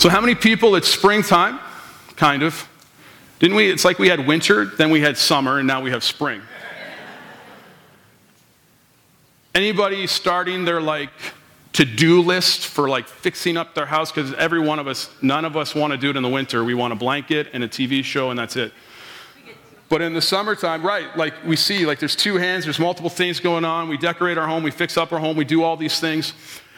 So, how many people, it's springtime, kind of. Didn't we? It's like we had winter, then we had summer, and now we have spring. Anybody starting their like to-do list for like fixing up their house? Because every one of us, none of us want to do it in the winter. We want a blanket and a TV show, and that's it. But in the summertime, right, like we see, like there's two hands, there's multiple things going on. We decorate our home, we fix up our home, we do all these things.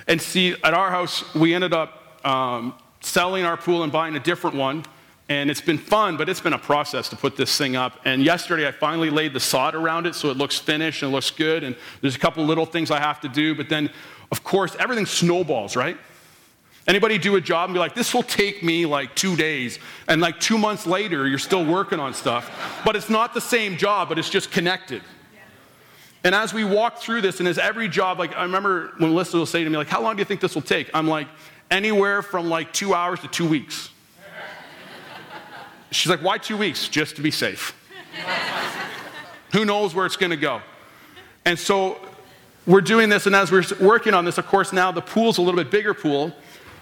And see, at our house, we ended up um, selling our pool and buying a different one. And it's been fun, but it's been a process to put this thing up. And yesterday, I finally laid the sod around it so it looks finished and looks good. And there's a couple little things I have to do. But then, of course, everything snowballs, right? Anybody do a job and be like, this will take me like two days. And like two months later, you're still working on stuff. But it's not the same job, but it's just connected. And as we walk through this, and as every job, like I remember when Melissa will say to me, like, how long do you think this will take? I'm like, anywhere from like two hours to two weeks. She's like, why two weeks? Just to be safe. Who knows where it's going to go? And so we're doing this, and as we're working on this, of course, now the pool's a little bit bigger pool,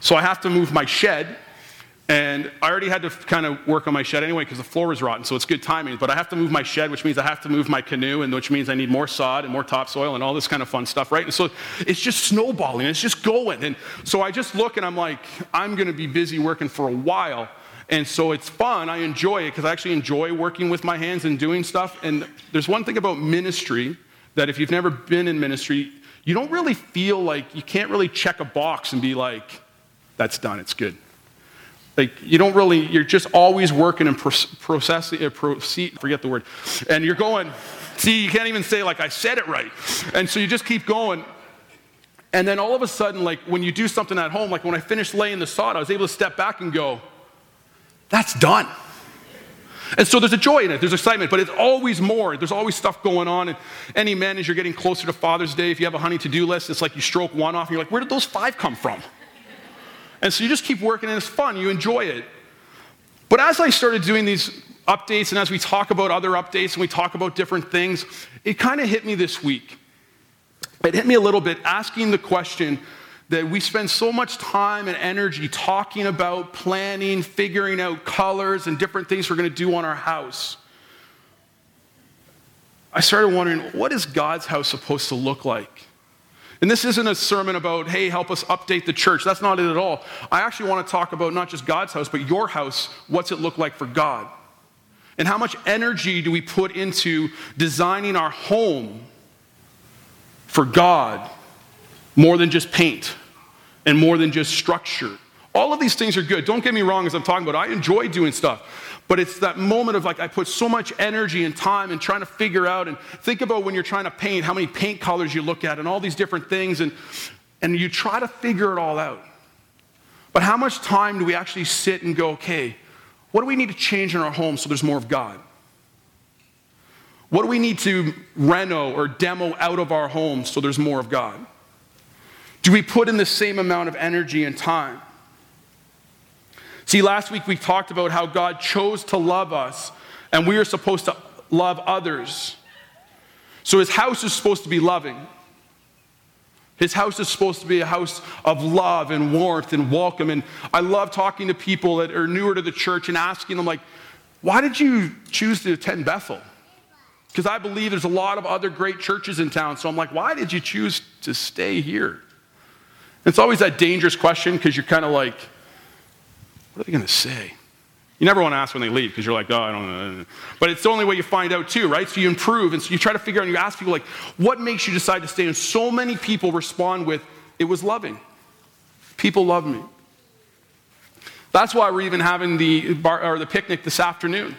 so I have to move my shed. And I already had to kind of work on my shed anyway because the floor was rotten, so it's good timing. But I have to move my shed, which means I have to move my canoe, and which means I need more sod and more topsoil and all this kind of fun stuff, right? And so it's just snowballing, it's just going. And so I just look and I'm like, I'm going to be busy working for a while. And so it's fun. I enjoy it because I actually enjoy working with my hands and doing stuff. And there's one thing about ministry that if you've never been in ministry, you don't really feel like you can't really check a box and be like, that's done, it's good. Like you don't really, you're just always working and processing, uh, proceed, forget the word. And you're going, see, you can't even say like I said it right. And so you just keep going. And then all of a sudden, like when you do something at home, like when I finished laying the sod, I was able to step back and go, that's done. And so there's a joy in it, there's excitement, but it's always more. There's always stuff going on. And any man, as you're getting closer to Father's Day, if you have a honey to do list, it's like you stroke one off and you're like, where did those five come from? And so you just keep working and it's fun, you enjoy it. But as I started doing these updates and as we talk about other updates and we talk about different things, it kind of hit me this week. It hit me a little bit asking the question that we spend so much time and energy talking about planning, figuring out colors and different things we're going to do on our house. I started wondering, what is God's house supposed to look like? And this isn't a sermon about, hey, help us update the church. That's not it at all. I actually want to talk about not just God's house, but your house. What's it look like for God? And how much energy do we put into designing our home for God more than just paint and more than just structure? All of these things are good. Don't get me wrong as I'm talking about. I enjoy doing stuff. But it's that moment of like, I put so much energy and time in trying to figure out and think about when you're trying to paint, how many paint colors you look at and all these different things, and, and you try to figure it all out. But how much time do we actually sit and go, okay, what do we need to change in our home so there's more of God? What do we need to reno or demo out of our home so there's more of God? Do we put in the same amount of energy and time? See, last week we talked about how God chose to love us and we are supposed to love others. So his house is supposed to be loving. His house is supposed to be a house of love and warmth and welcome. And I love talking to people that are newer to the church and asking them, like, why did you choose to attend Bethel? Because I believe there's a lot of other great churches in town. So I'm like, why did you choose to stay here? It's always that dangerous question because you're kind of like, what are they going to say? You never want to ask when they leave because you're like, oh, I don't know. But it's the only way you find out too, right? So you improve and so you try to figure out and you ask people like, what makes you decide to stay? And so many people respond with, it was loving. People love me. That's why we're even having the bar, or the picnic this afternoon.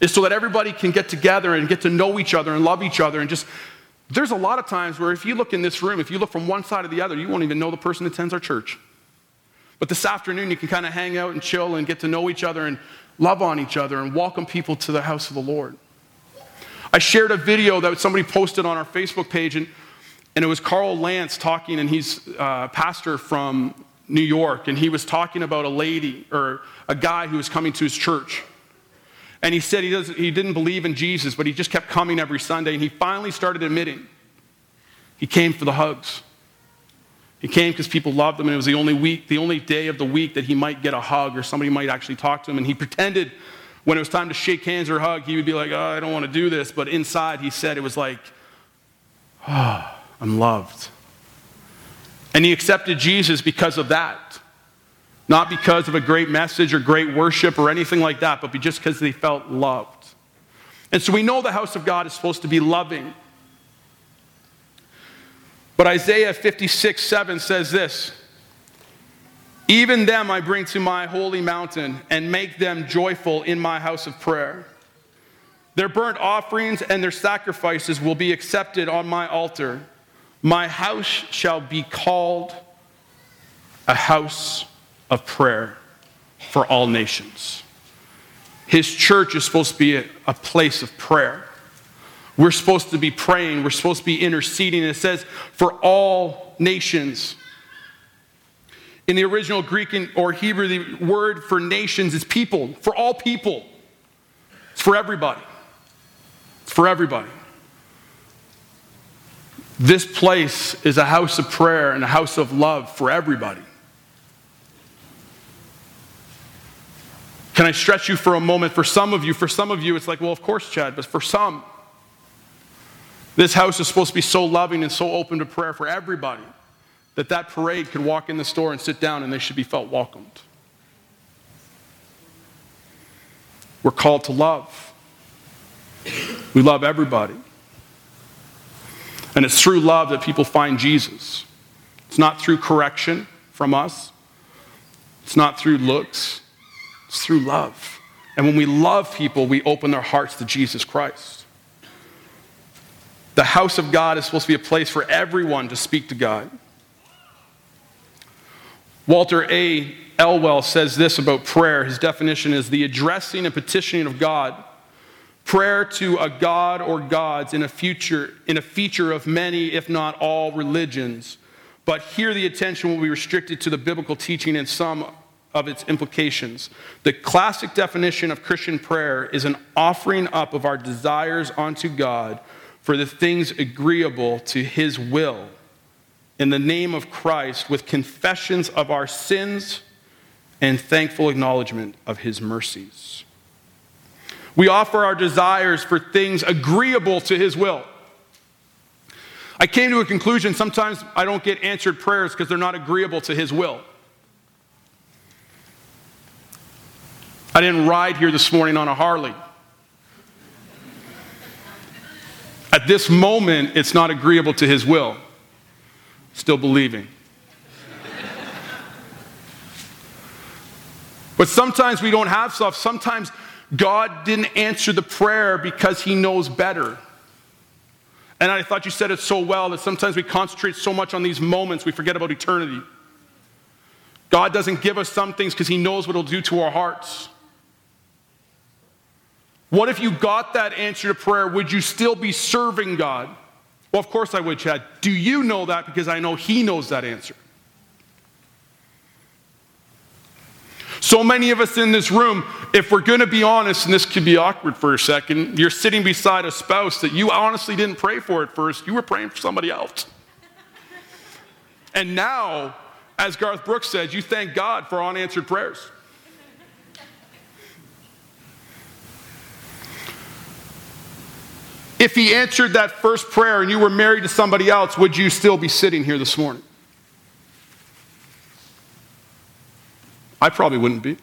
Is so that everybody can get together and get to know each other and love each other and just there's a lot of times where if you look in this room, if you look from one side to the other, you won't even know the person that attends our church. But this afternoon, you can kind of hang out and chill and get to know each other and love on each other and welcome people to the house of the Lord. I shared a video that somebody posted on our Facebook page, and, and it was Carl Lentz talking, and he's a uh, pastor from New York, and he was talking about a lady or a guy who was coming to his church. And he said he, doesn't, he didn't believe in Jesus, but he just kept coming every Sunday, and he finally started admitting he came for the hugs. He came because people loved him, and it was the only week, the only day of the week that he might get a hug or somebody might actually talk to him. And he pretended when it was time to shake hands or hug, he would be like, oh, I don't want to do this. But inside, he said it was like, oh, I'm loved. And he accepted Jesus because of that. Not because of a great message or great worship or anything like that, but just because they felt loved. And so we know the house of God is supposed to be loving. But Isaiah 56 7 says this Even them I bring to my holy mountain and make them joyful in my house of prayer. Their burnt offerings and their sacrifices will be accepted on my altar. My house shall be called a house of prayer for all nations. His church is supposed to be a, a place of prayer. We're supposed to be praying, we're supposed to be interceding. it says, for all nations. In the original Greek or Hebrew, the word for nations is people, for all people. It's for everybody. It's for everybody. This place is a house of prayer and a house of love for everybody. Can I stretch you for a moment? For some of you, for some of you, it's like, well, of course, Chad, but for some, this house is supposed to be so loving and so open to prayer for everybody that that parade could walk in the store and sit down and they should be felt welcomed. We're called to love. We love everybody. And it's through love that people find Jesus. It's not through correction from us, it's not through looks, it's through love. And when we love people, we open their hearts to Jesus Christ. The house of God is supposed to be a place for everyone to speak to God. Walter A. Elwell says this about prayer. His definition is the addressing and petitioning of God. Prayer to a God or gods in a future in a feature of many, if not all, religions. But here the attention will be restricted to the biblical teaching and some of its implications. The classic definition of Christian prayer is an offering up of our desires unto God for the things agreeable to his will in the name of Christ with confessions of our sins and thankful acknowledgement of his mercies. We offer our desires for things agreeable to his will. I came to a conclusion sometimes I don't get answered prayers because they're not agreeable to his will. I didn't ride here this morning on a Harley. At this moment, it's not agreeable to his will. Still believing. but sometimes we don't have stuff. Sometimes God didn't answer the prayer because he knows better. And I thought you said it so well that sometimes we concentrate so much on these moments, we forget about eternity. God doesn't give us some things because he knows what it'll do to our hearts. What if you got that answer to prayer? Would you still be serving God? Well, of course I would, Chad. Do you know that? Because I know He knows that answer. So many of us in this room, if we're going to be honest, and this could be awkward for a second, you're sitting beside a spouse that you honestly didn't pray for at first. You were praying for somebody else. And now, as Garth Brooks said, you thank God for unanswered prayers. If he answered that first prayer and you were married to somebody else, would you still be sitting here this morning? I probably wouldn't be.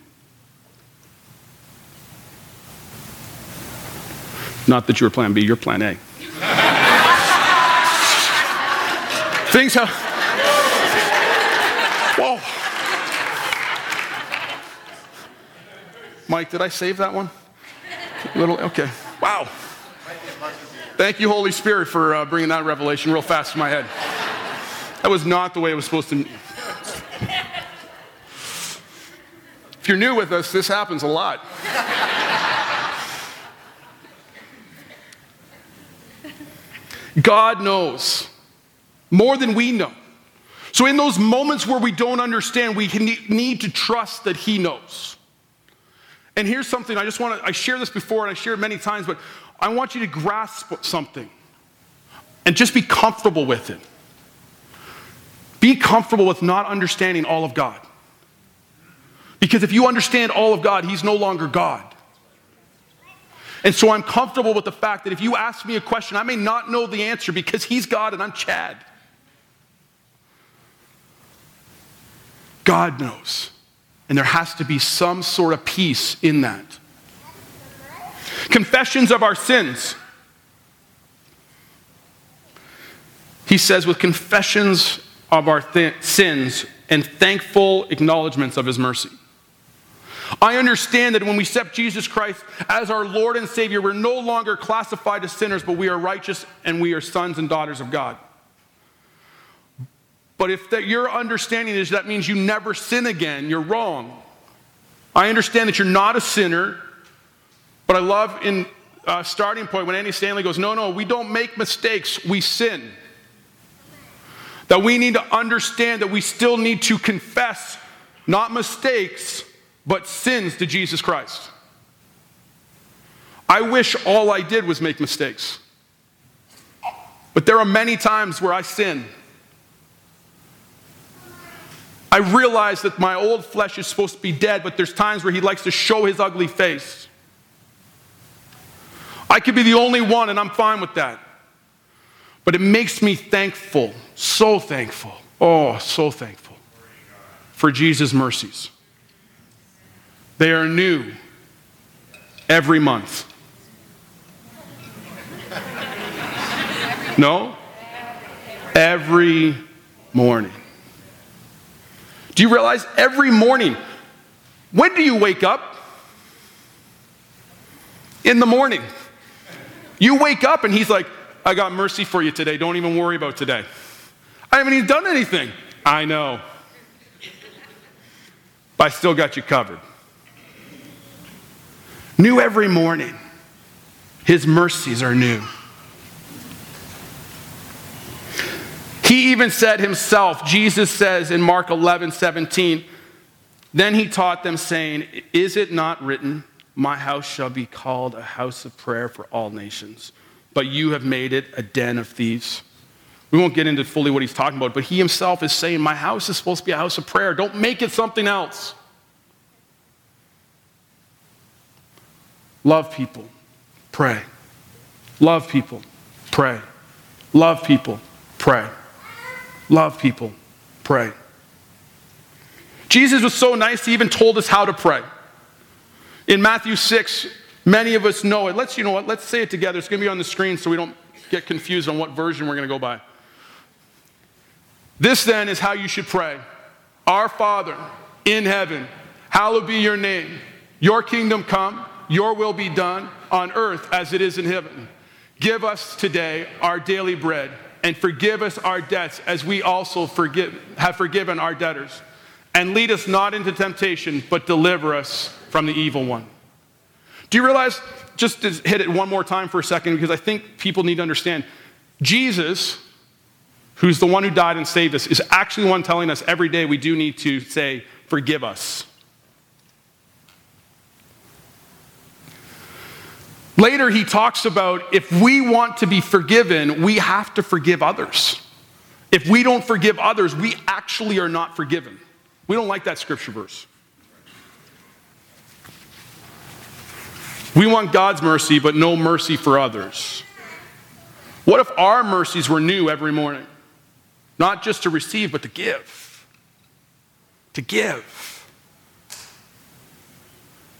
Not that you were plan B, you're plan A. Things have. Whoa. Mike, did I save that one? Little, okay. Wow. Thank you, Holy Spirit, for uh, bringing that revelation real fast to my head. That was not the way it was supposed to. If you're new with us, this happens a lot. God knows more than we know. So, in those moments where we don't understand, we need to trust that He knows. And here's something I just want to, I share this before and I share it many times, but I want you to grasp something and just be comfortable with it. Be comfortable with not understanding all of God. Because if you understand all of God, He's no longer God. And so I'm comfortable with the fact that if you ask me a question, I may not know the answer because He's God and I'm Chad. God knows. And there has to be some sort of peace in that. Confessions of our sins. He says, with confessions of our th- sins and thankful acknowledgments of his mercy. I understand that when we accept Jesus Christ as our Lord and Savior, we're no longer classified as sinners, but we are righteous and we are sons and daughters of God. But if that your understanding is that means you never sin again, you're wrong. I understand that you're not a sinner, but I love in uh, starting point when Andy Stanley goes, No, no, we don't make mistakes, we sin. That we need to understand that we still need to confess not mistakes, but sins to Jesus Christ. I wish all I did was make mistakes. But there are many times where I sin. I realize that my old flesh is supposed to be dead, but there's times where he likes to show his ugly face. I could be the only one, and I'm fine with that. But it makes me thankful, so thankful, oh, so thankful for Jesus' mercies. They are new every month. No? Every morning. Do you realize every morning, when do you wake up? In the morning. You wake up and he's like, I got mercy for you today. Don't even worry about today. I haven't even done anything. I know. But I still got you covered. New every morning. His mercies are new. He even said himself, Jesus says in Mark 11, 17, then he taught them, saying, Is it not written, My house shall be called a house of prayer for all nations, but you have made it a den of thieves? We won't get into fully what he's talking about, but he himself is saying, My house is supposed to be a house of prayer. Don't make it something else. Love people, pray. Love people, pray. Love people, pray. Love people, pray. Jesus was so nice, he even told us how to pray. In Matthew 6, many of us know it. Let's, you know what, let's say it together. It's going to be on the screen so we don't get confused on what version we're going to go by. This then is how you should pray Our Father in heaven, hallowed be your name. Your kingdom come, your will be done on earth as it is in heaven. Give us today our daily bread and forgive us our debts as we also forgive, have forgiven our debtors. And lead us not into temptation, but deliver us from the evil one. Do you realize, just to hit it one more time for a second, because I think people need to understand Jesus, who's the one who died and saved us, is actually the one telling us every day we do need to say, Forgive us. Later, he talks about if we want to be forgiven, we have to forgive others. If we don't forgive others, we actually are not forgiven. We don't like that scripture verse. We want God's mercy, but no mercy for others. What if our mercies were new every morning? Not just to receive, but to give. To give.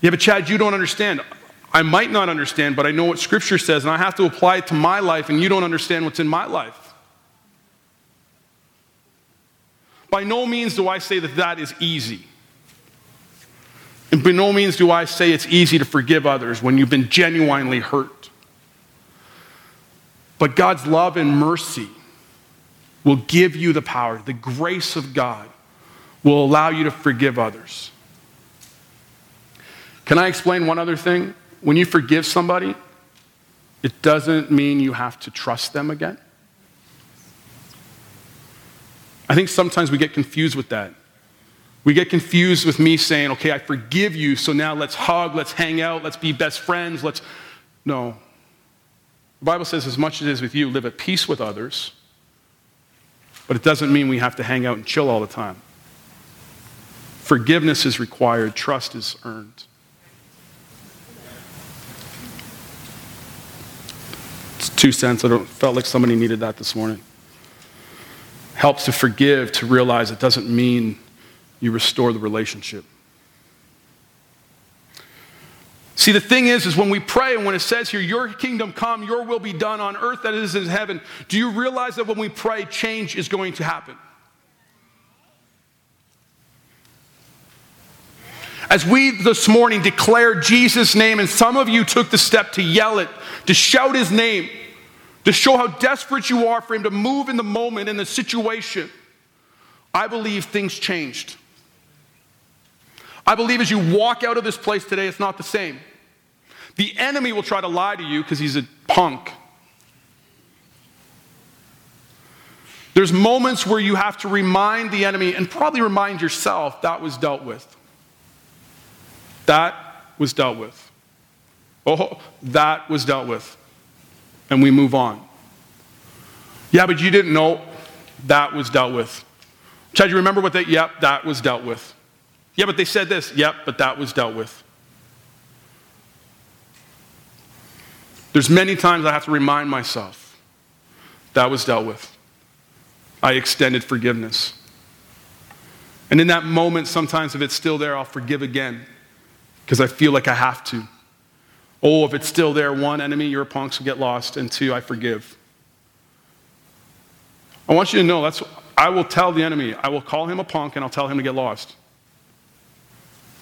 Yeah, but Chad, you don't understand. I might not understand, but I know what Scripture says, and I have to apply it to my life, and you don't understand what's in my life. By no means do I say that that is easy. And by no means do I say it's easy to forgive others when you've been genuinely hurt. But God's love and mercy will give you the power. The grace of God will allow you to forgive others. Can I explain one other thing? When you forgive somebody, it doesn't mean you have to trust them again. I think sometimes we get confused with that. We get confused with me saying, okay, I forgive you, so now let's hug, let's hang out, let's be best friends, let's. No. The Bible says, as much as it is with you, live at peace with others, but it doesn't mean we have to hang out and chill all the time. Forgiveness is required, trust is earned. Two cents. I felt like somebody needed that this morning. Helps to forgive, to realize it doesn't mean you restore the relationship. See, the thing is, is when we pray and when it says here, your kingdom come, your will be done on earth that it is in heaven, do you realize that when we pray, change is going to happen? As we this morning declared Jesus' name, and some of you took the step to yell it, to shout his name, to show how desperate you are for him to move in the moment, in the situation, I believe things changed. I believe as you walk out of this place today, it's not the same. The enemy will try to lie to you because he's a punk. There's moments where you have to remind the enemy and probably remind yourself that was dealt with. That was dealt with. Oh, that was dealt with. And we move on. Yeah, but you didn't know that was dealt with. Chad, you remember what that? Yep, that was dealt with. Yeah, but they said this. Yep, but that was dealt with. There's many times I have to remind myself that was dealt with. I extended forgiveness. And in that moment, sometimes if it's still there, I'll forgive again because I feel like I have to. Oh, if it's still there, one, enemy, your punks will get lost, and two, I forgive. I want you to know that's, I will tell the enemy, I will call him a punk and I'll tell him to get lost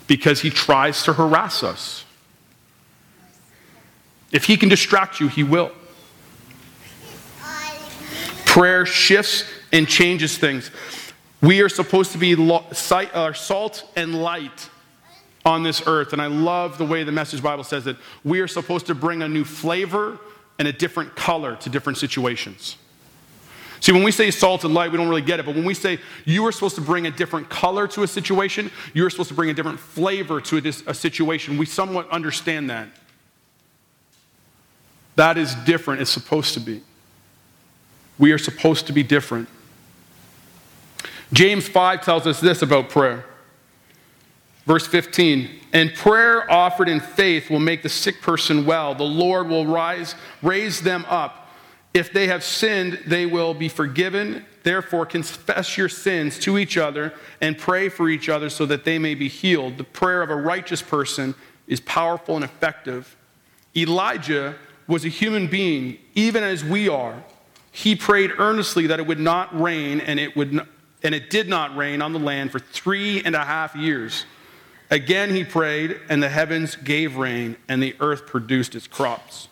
because he tries to harass us. If he can distract you, he will. Prayer shifts and changes things. We are supposed to be uh, salt and light on this earth. And I love the way the Message Bible says that we are supposed to bring a new flavor and a different color to different situations. See, when we say salt and light, we don't really get it. But when we say you are supposed to bring a different color to a situation, you're supposed to bring a different flavor to a, a situation, we somewhat understand that. That is different. It's supposed to be. We are supposed to be different. James 5 tells us this about prayer. Verse 15, and prayer offered in faith will make the sick person well. The Lord will rise, raise them up. If they have sinned, they will be forgiven. Therefore, confess your sins to each other and pray for each other so that they may be healed. The prayer of a righteous person is powerful and effective. Elijah was a human being, even as we are. He prayed earnestly that it would not rain, and it, would and it did not rain on the land for three and a half years. Again, he prayed, and the heavens gave rain, and the earth produced its crops.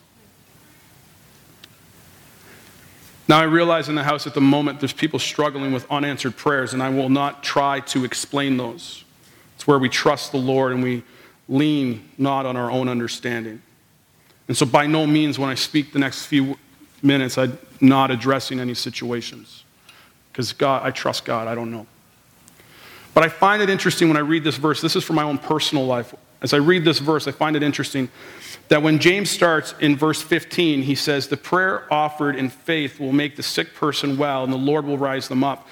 Now, I realize in the house at the moment there's people struggling with unanswered prayers, and I will not try to explain those. It's where we trust the Lord and we lean not on our own understanding. And so, by no means, when I speak the next few minutes, I'm not addressing any situations. Because God, I trust God, I don't know. But I find it interesting when I read this verse. This is from my own personal life. As I read this verse, I find it interesting that when James starts in verse 15, he says, The prayer offered in faith will make the sick person well, and the Lord will rise them up.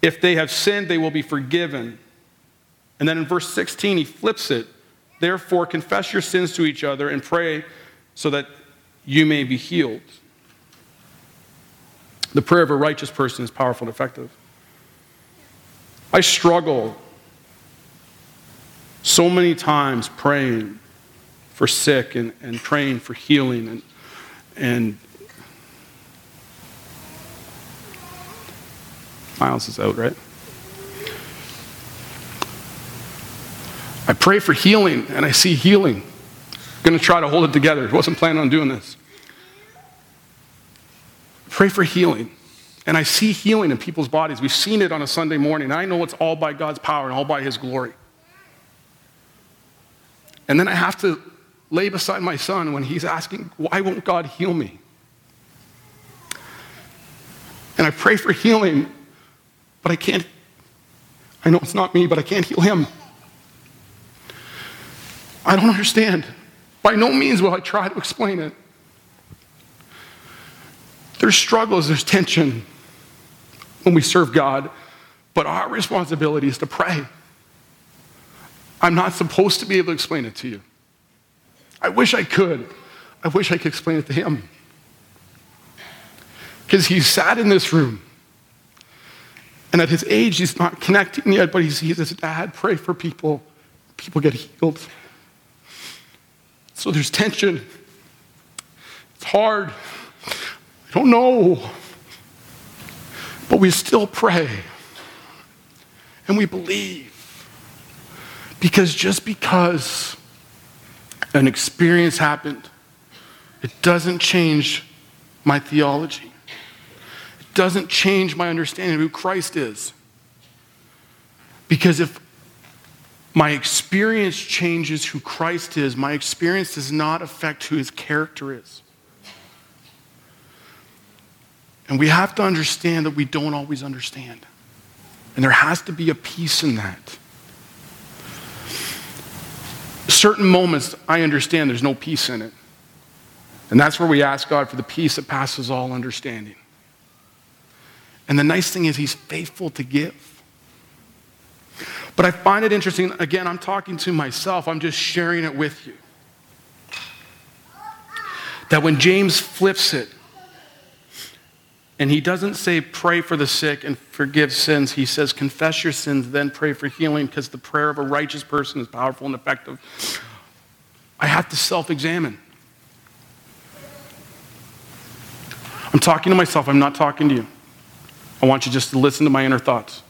If they have sinned, they will be forgiven. And then in verse 16, he flips it. Therefore, confess your sins to each other and pray so that you may be healed. The prayer of a righteous person is powerful and effective. I struggle so many times praying for sick and, and praying for healing and, and Miles is out, right? I pray for healing and I see healing. I'm going to try to hold it together. Wasn't planning on doing this. Pray for healing. And I see healing in people's bodies. We've seen it on a Sunday morning. I know it's all by God's power and all by His glory. And then I have to lay beside my son when he's asking, Why won't God heal me? And I pray for healing, but I can't. I know it's not me, but I can't heal him. I don't understand. By no means will I try to explain it. There's struggles, there's tension when we serve God, but our responsibility is to pray. I'm not supposed to be able to explain it to you. I wish I could. I wish I could explain it to him. Because he sat in this room. And at his age, he's not connecting yet, but he sees his dad pray for people. People get healed. So there's tension. It's hard. I don't know. But we still pray. And we believe. Because just because an experience happened, it doesn't change my theology. It doesn't change my understanding of who Christ is. Because if my experience changes who Christ is, my experience does not affect who his character is. And we have to understand that we don't always understand. And there has to be a peace in that. Certain moments, I understand there's no peace in it. And that's where we ask God for the peace that passes all understanding. And the nice thing is, He's faithful to give. But I find it interesting, again, I'm talking to myself, I'm just sharing it with you. That when James flips it, and he doesn't say pray for the sick and forgive sins. He says confess your sins, then pray for healing because the prayer of a righteous person is powerful and effective. I have to self examine. I'm talking to myself, I'm not talking to you. I want you just to listen to my inner thoughts.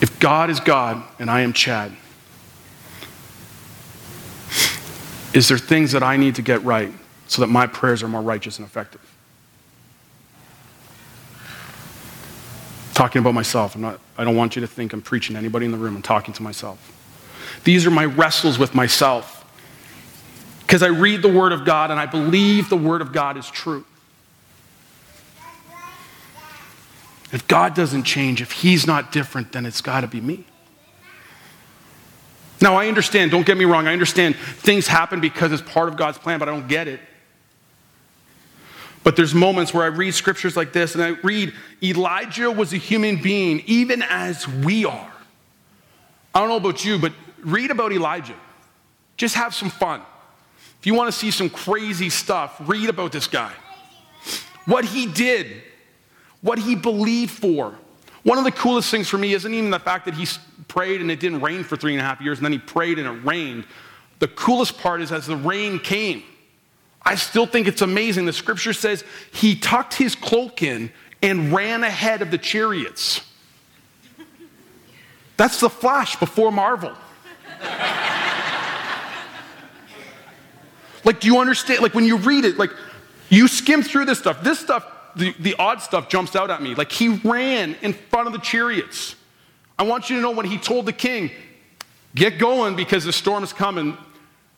If God is God and I am Chad, is there things that I need to get right? So that my prayers are more righteous and effective. Talking about myself. I'm not, I don't want you to think I'm preaching to anybody in the room. I'm talking to myself. These are my wrestles with myself. Because I read the Word of God and I believe the Word of God is true. If God doesn't change, if He's not different, then it's got to be me. Now, I understand, don't get me wrong, I understand things happen because it's part of God's plan, but I don't get it. But there's moments where I read scriptures like this and I read Elijah was a human being, even as we are. I don't know about you, but read about Elijah. Just have some fun. If you want to see some crazy stuff, read about this guy. What he did, what he believed for. One of the coolest things for me isn't even the fact that he prayed and it didn't rain for three and a half years, and then he prayed and it rained. The coolest part is as the rain came, I still think it's amazing. The scripture says he tucked his cloak in and ran ahead of the chariots. That's the flash before Marvel. like, do you understand? Like, when you read it, like, you skim through this stuff. This stuff, the, the odd stuff jumps out at me. Like, he ran in front of the chariots. I want you to know when he told the king, get going because the storm is coming,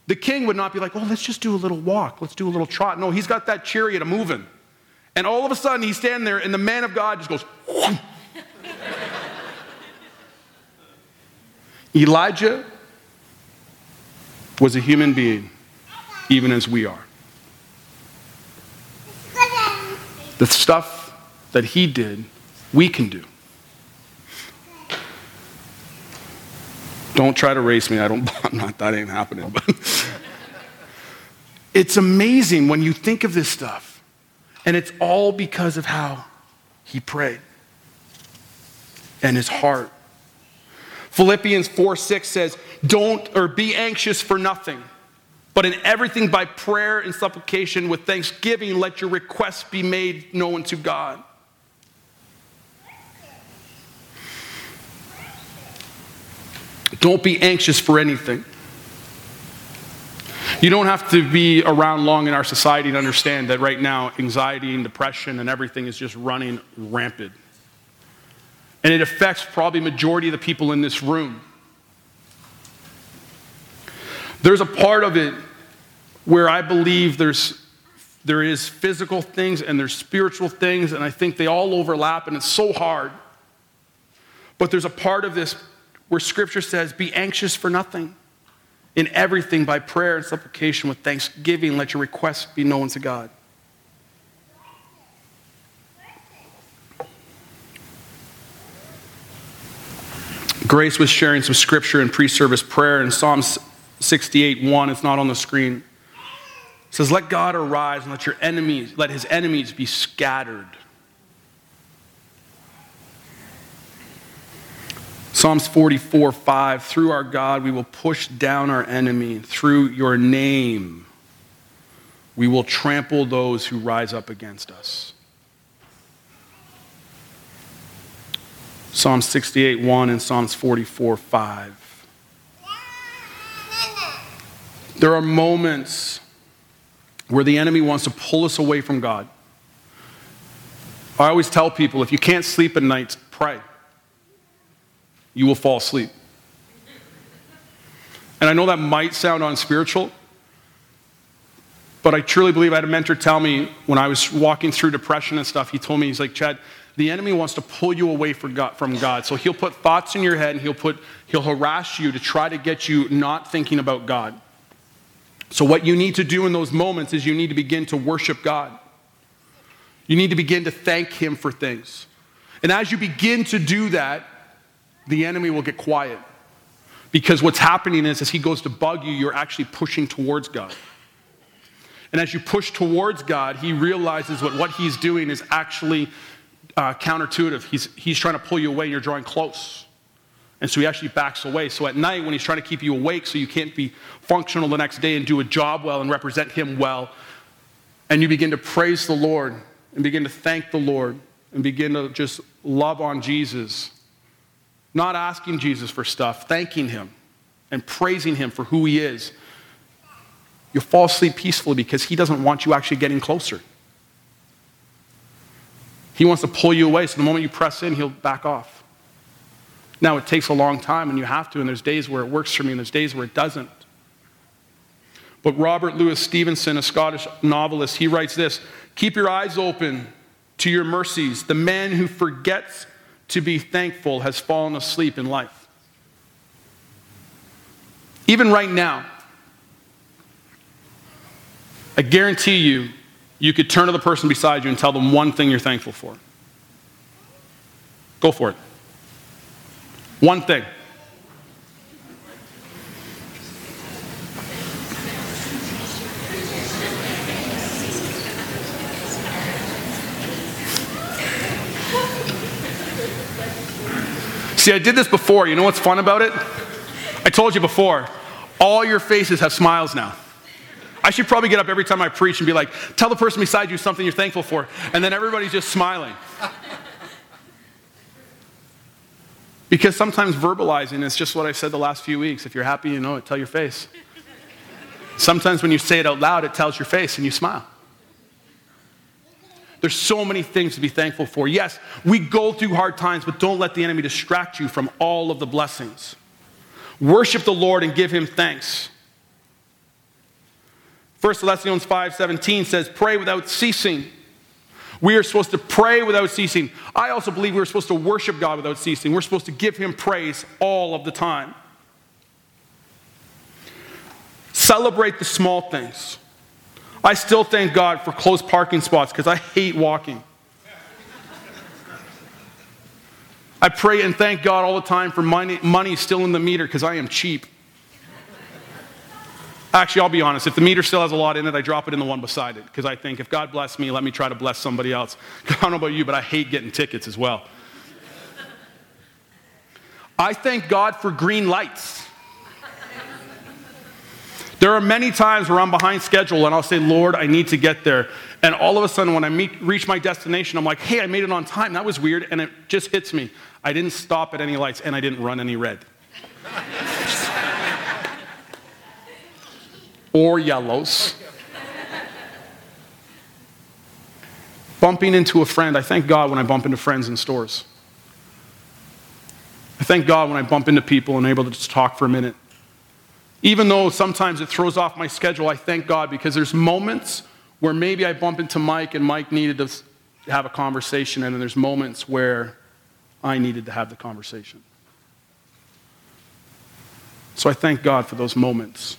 the king would not be like, oh, let's just do a little walk. Let's do a little trot. No, he's got that chariot moving. And all of a sudden, he's standing there, and the man of God just goes, Elijah was a human being, even as we are. The stuff that he did, we can do. Don't try to race me. I don't, I'm not, that ain't happening. But it's amazing when you think of this stuff. And it's all because of how he prayed and his heart. Philippians 4 6 says, Don't or be anxious for nothing, but in everything by prayer and supplication with thanksgiving, let your requests be made known to God. Don't be anxious for anything. You don't have to be around long in our society to understand that right now, anxiety and depression and everything is just running rampant. And it affects probably majority of the people in this room. There's a part of it where I believe there's there is physical things and there's spiritual things, and I think they all overlap, and it's so hard. But there's a part of this where scripture says, Be anxious for nothing. In everything, by prayer and supplication with thanksgiving, let your requests be known to God. Grace was sharing some scripture in pre service prayer in Psalms 68 1. It's not on the screen. It says, Let God arise and let your enemies, let his enemies be scattered. Psalms 44 5 Through our God, we will push down our enemy. Through your name, we will trample those who rise up against us. Psalm 68 1 and Psalms 44 5. There are moments where the enemy wants to pull us away from God. I always tell people if you can't sleep at night, pray you will fall asleep. And I know that might sound unspiritual, but I truly believe I had a mentor tell me when I was walking through depression and stuff, he told me, he's like, Chad, the enemy wants to pull you away from God. So he'll put thoughts in your head and he'll, put, he'll harass you to try to get you not thinking about God. So, what you need to do in those moments is you need to begin to worship God. You need to begin to thank Him for things. And as you begin to do that, the enemy will get quiet. Because what's happening is, as he goes to bug you, you're actually pushing towards God. And as you push towards God, he realizes what, what he's doing is actually uh, counterintuitive. He's, he's trying to pull you away, and you're drawing close. And so he actually backs away. So at night, when he's trying to keep you awake so you can't be functional the next day and do a job well and represent him well, and you begin to praise the Lord and begin to thank the Lord and begin to just love on Jesus not asking Jesus for stuff, thanking Him and praising Him for who He is, you'll fall asleep peacefully because He doesn't want you actually getting closer. He wants to pull you away, so the moment you press in, He'll back off. Now, it takes a long time, and you have to, and there's days where it works for me, and there's days where it doesn't. But Robert Louis Stevenson, a Scottish novelist, he writes this Keep your eyes open to your mercies. The man who forgets to be thankful has fallen asleep in life. Even right now, I guarantee you, you could turn to the person beside you and tell them one thing you're thankful for. Go for it. One thing. See, I did this before. You know what's fun about it? I told you before, all your faces have smiles now. I should probably get up every time I preach and be like, tell the person beside you something you're thankful for. And then everybody's just smiling. Because sometimes verbalizing is just what I've said the last few weeks. If you're happy, you know it, tell your face. Sometimes when you say it out loud, it tells your face and you smile. There's so many things to be thankful for. Yes, we go through hard times, but don't let the enemy distract you from all of the blessings. Worship the Lord and give him thanks. 1 Thessalonians 5:17 says, "Pray without ceasing." We are supposed to pray without ceasing. I also believe we're supposed to worship God without ceasing. We're supposed to give him praise all of the time. Celebrate the small things. I still thank God for close parking spots because I hate walking. I pray and thank God all the time for money, money still in the meter because I am cheap. Actually, I'll be honest. If the meter still has a lot in it, I drop it in the one beside it because I think if God bless me, let me try to bless somebody else. I don't know about you, but I hate getting tickets as well. I thank God for green lights. There are many times where I'm behind schedule and I'll say, Lord, I need to get there. And all of a sudden, when I meet, reach my destination, I'm like, hey, I made it on time. That was weird. And it just hits me. I didn't stop at any lights and I didn't run any red. or yellows. Bumping into a friend. I thank God when I bump into friends in stores. I thank God when I bump into people and I'm able to just talk for a minute. Even though sometimes it throws off my schedule, I thank God because there's moments where maybe I bump into Mike and Mike needed to have a conversation, and then there's moments where I needed to have the conversation. So I thank God for those moments.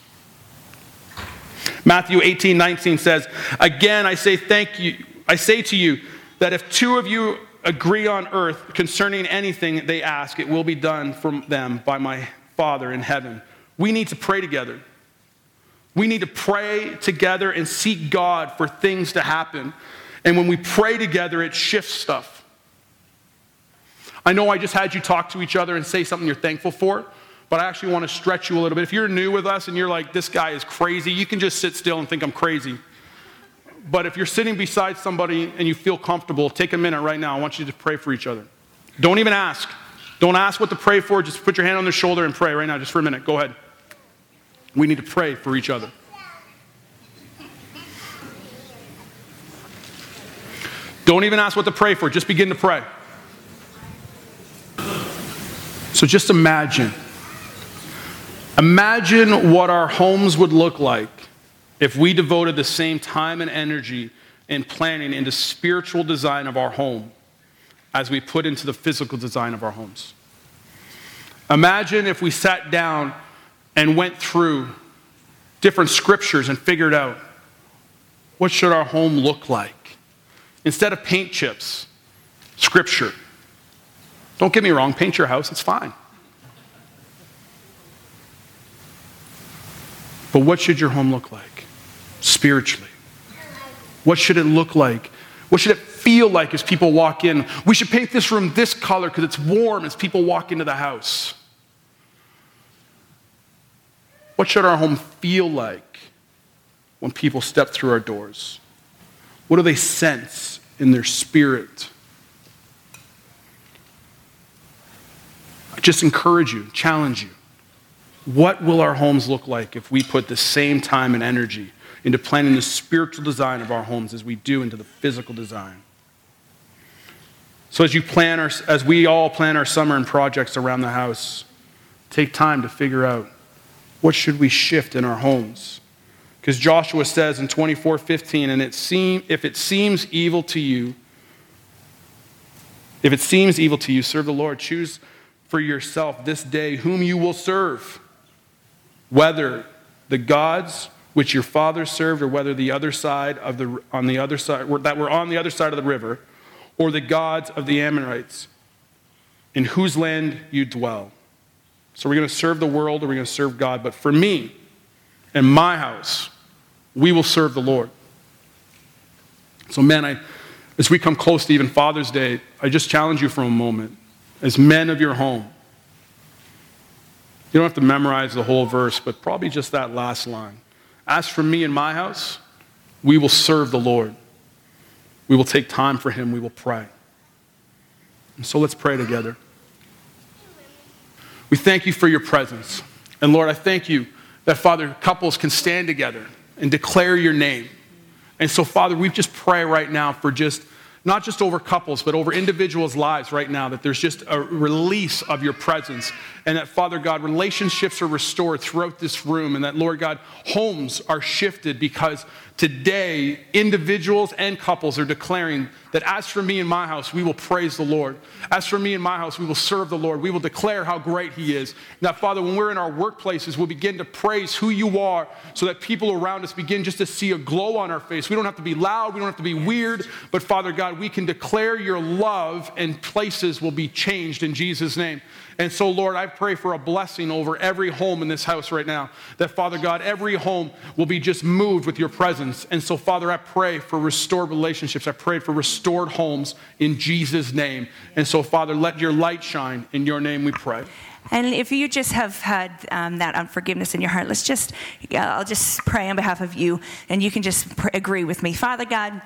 Matthew 18, 19 says, Again, I say thank you. I say to you that if two of you agree on earth concerning anything they ask, it will be done from them by my Father in heaven. We need to pray together. We need to pray together and seek God for things to happen. And when we pray together, it shifts stuff. I know I just had you talk to each other and say something you're thankful for, but I actually want to stretch you a little bit. If you're new with us and you're like, this guy is crazy, you can just sit still and think I'm crazy. But if you're sitting beside somebody and you feel comfortable, take a minute right now. I want you to pray for each other. Don't even ask. Don't ask what to pray for. Just put your hand on their shoulder and pray right now, just for a minute. Go ahead. We need to pray for each other. Don't even ask what to pray for. Just begin to pray. So just imagine. Imagine what our homes would look like if we devoted the same time and energy in planning into spiritual design of our home as we put into the physical design of our homes. Imagine if we sat down and went through different scriptures and figured out what should our home look like instead of paint chips scripture don't get me wrong paint your house it's fine but what should your home look like spiritually? What should it look like? What should it feel like as people walk in? We should paint this room this color because it's warm as people walk into the house. What should our home feel like when people step through our doors? What do they sense in their spirit? I just encourage you, challenge you. What will our homes look like if we put the same time and energy into planning the spiritual design of our homes as we do into the physical design. So as you plan our, as we all plan our summer and projects around the house, take time to figure out what should we shift in our homes. Because Joshua says in 24:15, and it seem, if it seems evil to you, if it seems evil to you, serve the Lord. Choose for yourself this day whom you will serve, whether the gods which your fathers served, or whether the other side of the on the other side that were on the other side of the river, or the gods of the Amorites, in whose land you dwell. So we're going to serve the world, or we're going to serve God. But for me and my house, we will serve the Lord. So, man, I, as we come close to even Father's Day, I just challenge you for a moment, as men of your home. You don't have to memorize the whole verse, but probably just that last line. As for me and my house, we will serve the Lord. We will take time for Him. We will pray. And so let's pray together. We thank you for your presence. And Lord, I thank you that, Father, couples can stand together and declare your name. And so, Father, we just pray right now for just not just over couples, but over individuals' lives right now, that there's just a release of your presence. And that, Father God, relationships are restored throughout this room. And that, Lord God, homes are shifted because today individuals and couples are declaring that as for me and my house, we will praise the Lord. As for me and my house, we will serve the Lord. We will declare how great He is. Now, Father, when we're in our workplaces, we'll begin to praise who you are so that people around us begin just to see a glow on our face. We don't have to be loud, we don't have to be weird, but Father God, we can declare your love and places will be changed in Jesus' name. And so, Lord, I pray for a blessing over every home in this house right now. That, Father God, every home will be just moved with your presence. And so, Father, I pray for restored relationships. I pray for restored homes in Jesus' name. And so, Father, let your light shine. In your name we pray. And if you just have had um, that unforgiveness in your heart, let's just, I'll just pray on behalf of you, and you can just pr- agree with me. Father God,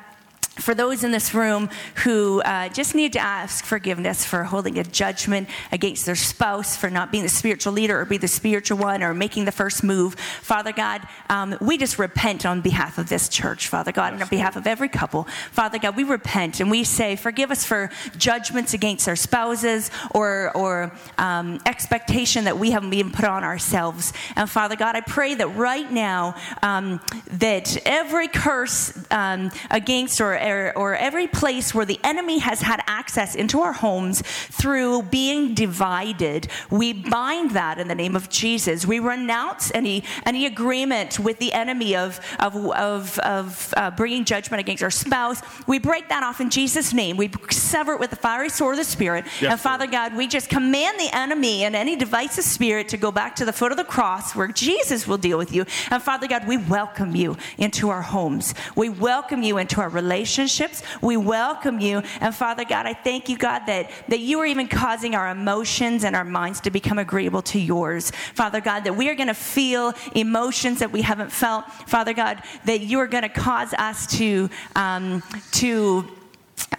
for those in this room who uh, just need to ask forgiveness for holding a judgment against their spouse, for not being the spiritual leader or be the spiritual one or making the first move, Father God, um, we just repent on behalf of this church, Father God, and on behalf of every couple. Father God, we repent and we say, forgive us for judgments against our spouses or, or um, expectation that we haven't even put on ourselves. And Father God, I pray that right now um, that every curse um, against or or, or every place where the enemy has had access into our homes through being divided, we bind that in the name of Jesus. We renounce any, any agreement with the enemy of, of, of, of uh, bringing judgment against our spouse. We break that off in Jesus' name. We sever it with the fiery sword of the Spirit. Yes, and Father Lord. God, we just command the enemy and any divisive spirit to go back to the foot of the cross where Jesus will deal with you. And Father God, we welcome you into our homes. We welcome you into our relationships relationships. We welcome you. And Father God, I thank you, God, that, that you are even causing our emotions and our minds to become agreeable to yours. Father God, that we are going to feel emotions that we haven't felt. Father God, that you are going to cause us to, um, to,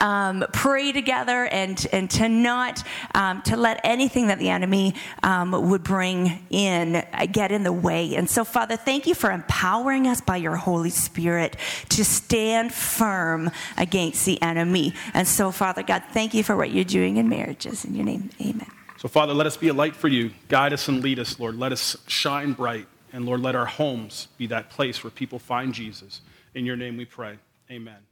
um, pray together and, and to not um, to let anything that the enemy um, would bring in uh, get in the way. And so father thank you for empowering us by your holy spirit to stand firm against the enemy. And so father god thank you for what you're doing in marriages. In your name amen. So father let us be a light for you. Guide us and lead us lord. Let us shine bright. And lord let our homes be that place where people find jesus. In your name we pray. Amen